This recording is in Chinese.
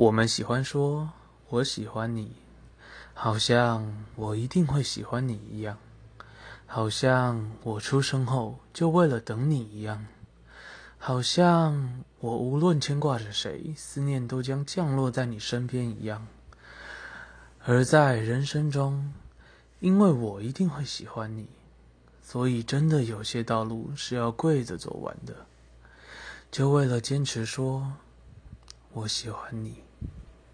我们喜欢说我喜欢你。好像我一定会喜欢你一样。好像我出生后就为了等你一样。好像我无论牵挂着谁思念都将降落在你身边一样。而在人生中因为我一定会喜欢你。所以真的有些道路是要跪着走完的。就为了坚持说我喜欢你。